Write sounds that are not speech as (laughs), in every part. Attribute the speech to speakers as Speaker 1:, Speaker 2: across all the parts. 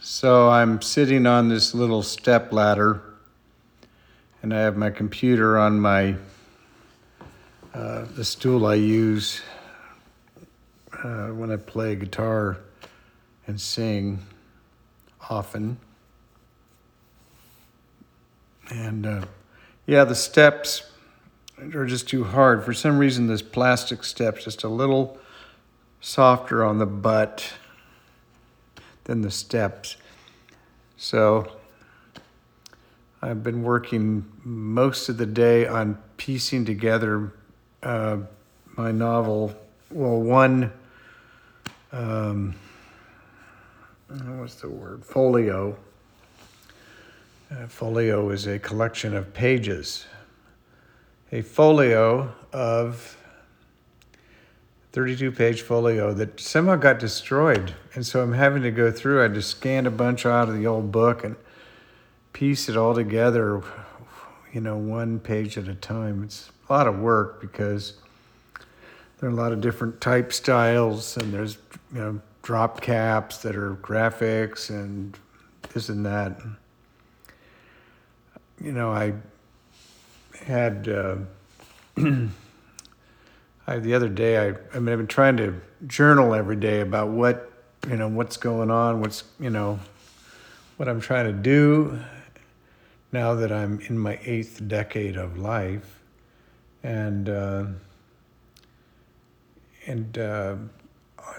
Speaker 1: So I'm sitting on this little step ladder, and I have my computer on my uh, the stool I use uh, when I play guitar and sing often. And uh, yeah, the steps are just too hard. For some reason, this plastic step's just a little softer on the butt than the steps. So I've been working most of the day on piecing together uh, my novel. Well, one, um, what's the word? Folio. Uh, folio is a collection of pages. A folio of 32 page folio that somehow got destroyed. And so I'm having to go through, I just scanned a bunch out of the old book and piece it all together, you know, one page at a time. It's a lot of work because there are a lot of different type styles and there's, you know, drop caps that are graphics and this and that. You know, I had. Uh, (clears throat) I, the other day, I, I mean, I've been trying to journal every day about what, you know, what's going on, what's, you know, what I'm trying to do now that I'm in my eighth decade of life. And, uh, and uh,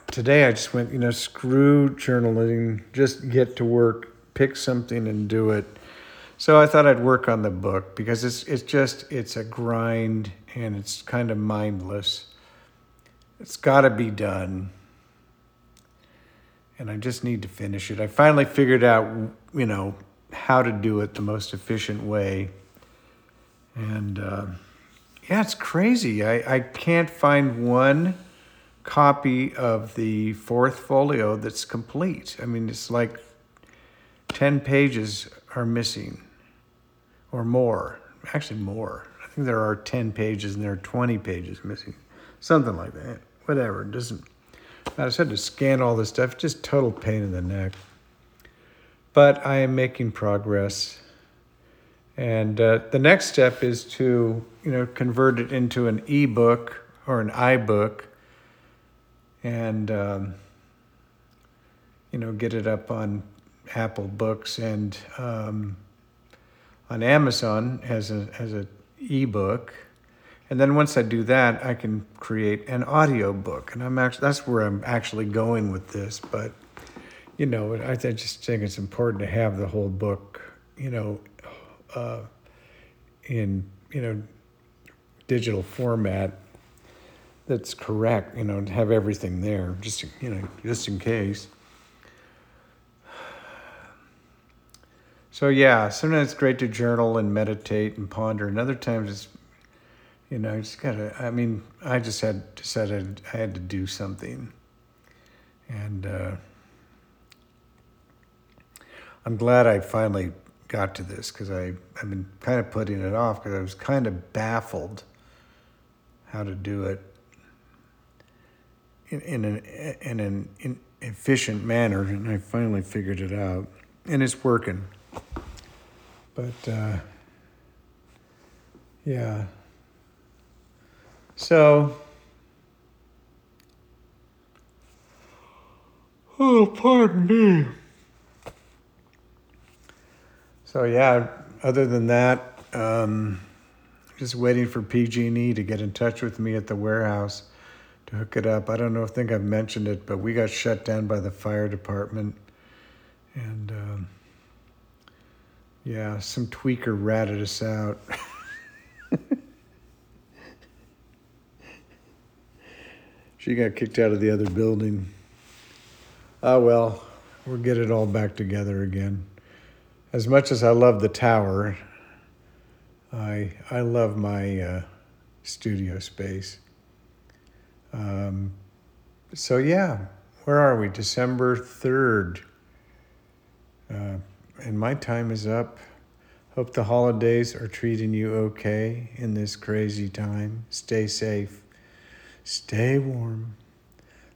Speaker 1: today I just went, you know, screw journaling, just get to work, pick something and do it. So I thought I'd work on the book because it's it's just it's a grind and it's kind of mindless. It's got to be done. And I just need to finish it. I finally figured out, you know, how to do it the most efficient way. And uh, yeah, it's crazy. I, I can't find one copy of the fourth folio that's complete. I mean, it's like 10 pages are missing or more. Actually, more. Think there are 10 pages and there are 20 pages missing. Something like that. Whatever. It doesn't. I just had to scan all this stuff. Just total pain in the neck. But I am making progress. And uh, the next step is to, you know, convert it into an ebook or an iBook, and um, you know, get it up on Apple Books and um, on Amazon as a as a ebook. And then once I do that, I can create an audio book. And I'm actually that's where I'm actually going with this. But you know, I, I just think it's important to have the whole book, you know, uh, in you know digital format that's correct. You know, to have everything there, just you know, just in case. So yeah, sometimes it's great to journal and meditate and ponder, and other times it's, you know, just gotta. I mean, I just had decided I had to do something, and uh, I'm glad I finally got to this because I I've been kind of putting it off because I was kind of baffled how to do it in, in an in an in efficient manner, and I finally figured it out, and it's working. But uh, yeah. So, oh, pardon me. So yeah. Other than that, um, just waiting for PG&E to get in touch with me at the warehouse to hook it up. I don't know. I think I've mentioned it, but we got shut down by the fire department, and. Yeah, some tweaker ratted us out. (laughs) she got kicked out of the other building. Oh well, we'll get it all back together again. As much as I love the tower, I I love my uh, studio space. Um, so yeah, where are we? December third. Uh, and my time is up. Hope the holidays are treating you okay in this crazy time. Stay safe. Stay warm.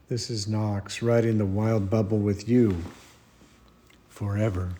Speaker 1: This is Knox riding the wild bubble with you forever.